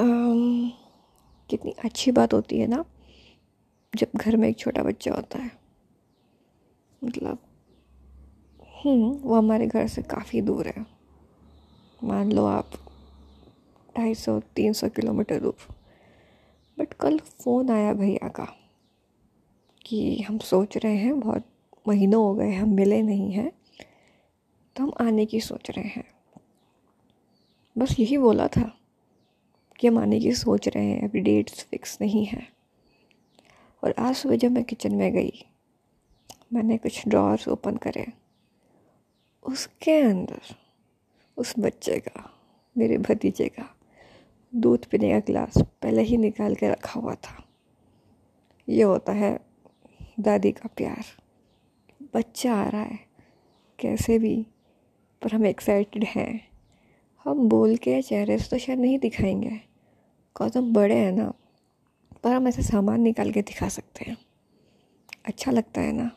कितनी अच्छी बात होती है ना जब घर में एक छोटा बच्चा होता है। मतलब हम्म, वो हमारे घर से काफ़ी दूर है। मान लो आप ढाई सौ तीन सौ किलोमीटर दूर। बट कल फ़ोन आया भैया का कि हम सोच रहे हैं बहुत महीनों हो गए हम मिले नहीं हैं तो हम आने की सोच रहे हैं। बस यही बोला था। कि हम आने की सोच रहे हैं, अभी डेट्स फिक्स नहीं है। और आज सुबह जब मैं किचन में गई, मैंने कुछ ड्रॉर्स ओपन करे। उसके अंदर, उस बच्चे का, मेरे भतीजे का, दूध पीने का गिलास पहले ही निकाल के रखा हुआ था। ये होता है, दादी का प्यार। बच्चा आ रहा है, कैसे भी, पर हम एक्साइटेड हैं। हम बोल के चेहरे से तो शायद नहीं दिखाएँगे। बिकॉज़ हम बड़े हैं ना, पर हम ऐसे सामान निकाल के दिखा सकते हैं। अच्छा लगता है ना।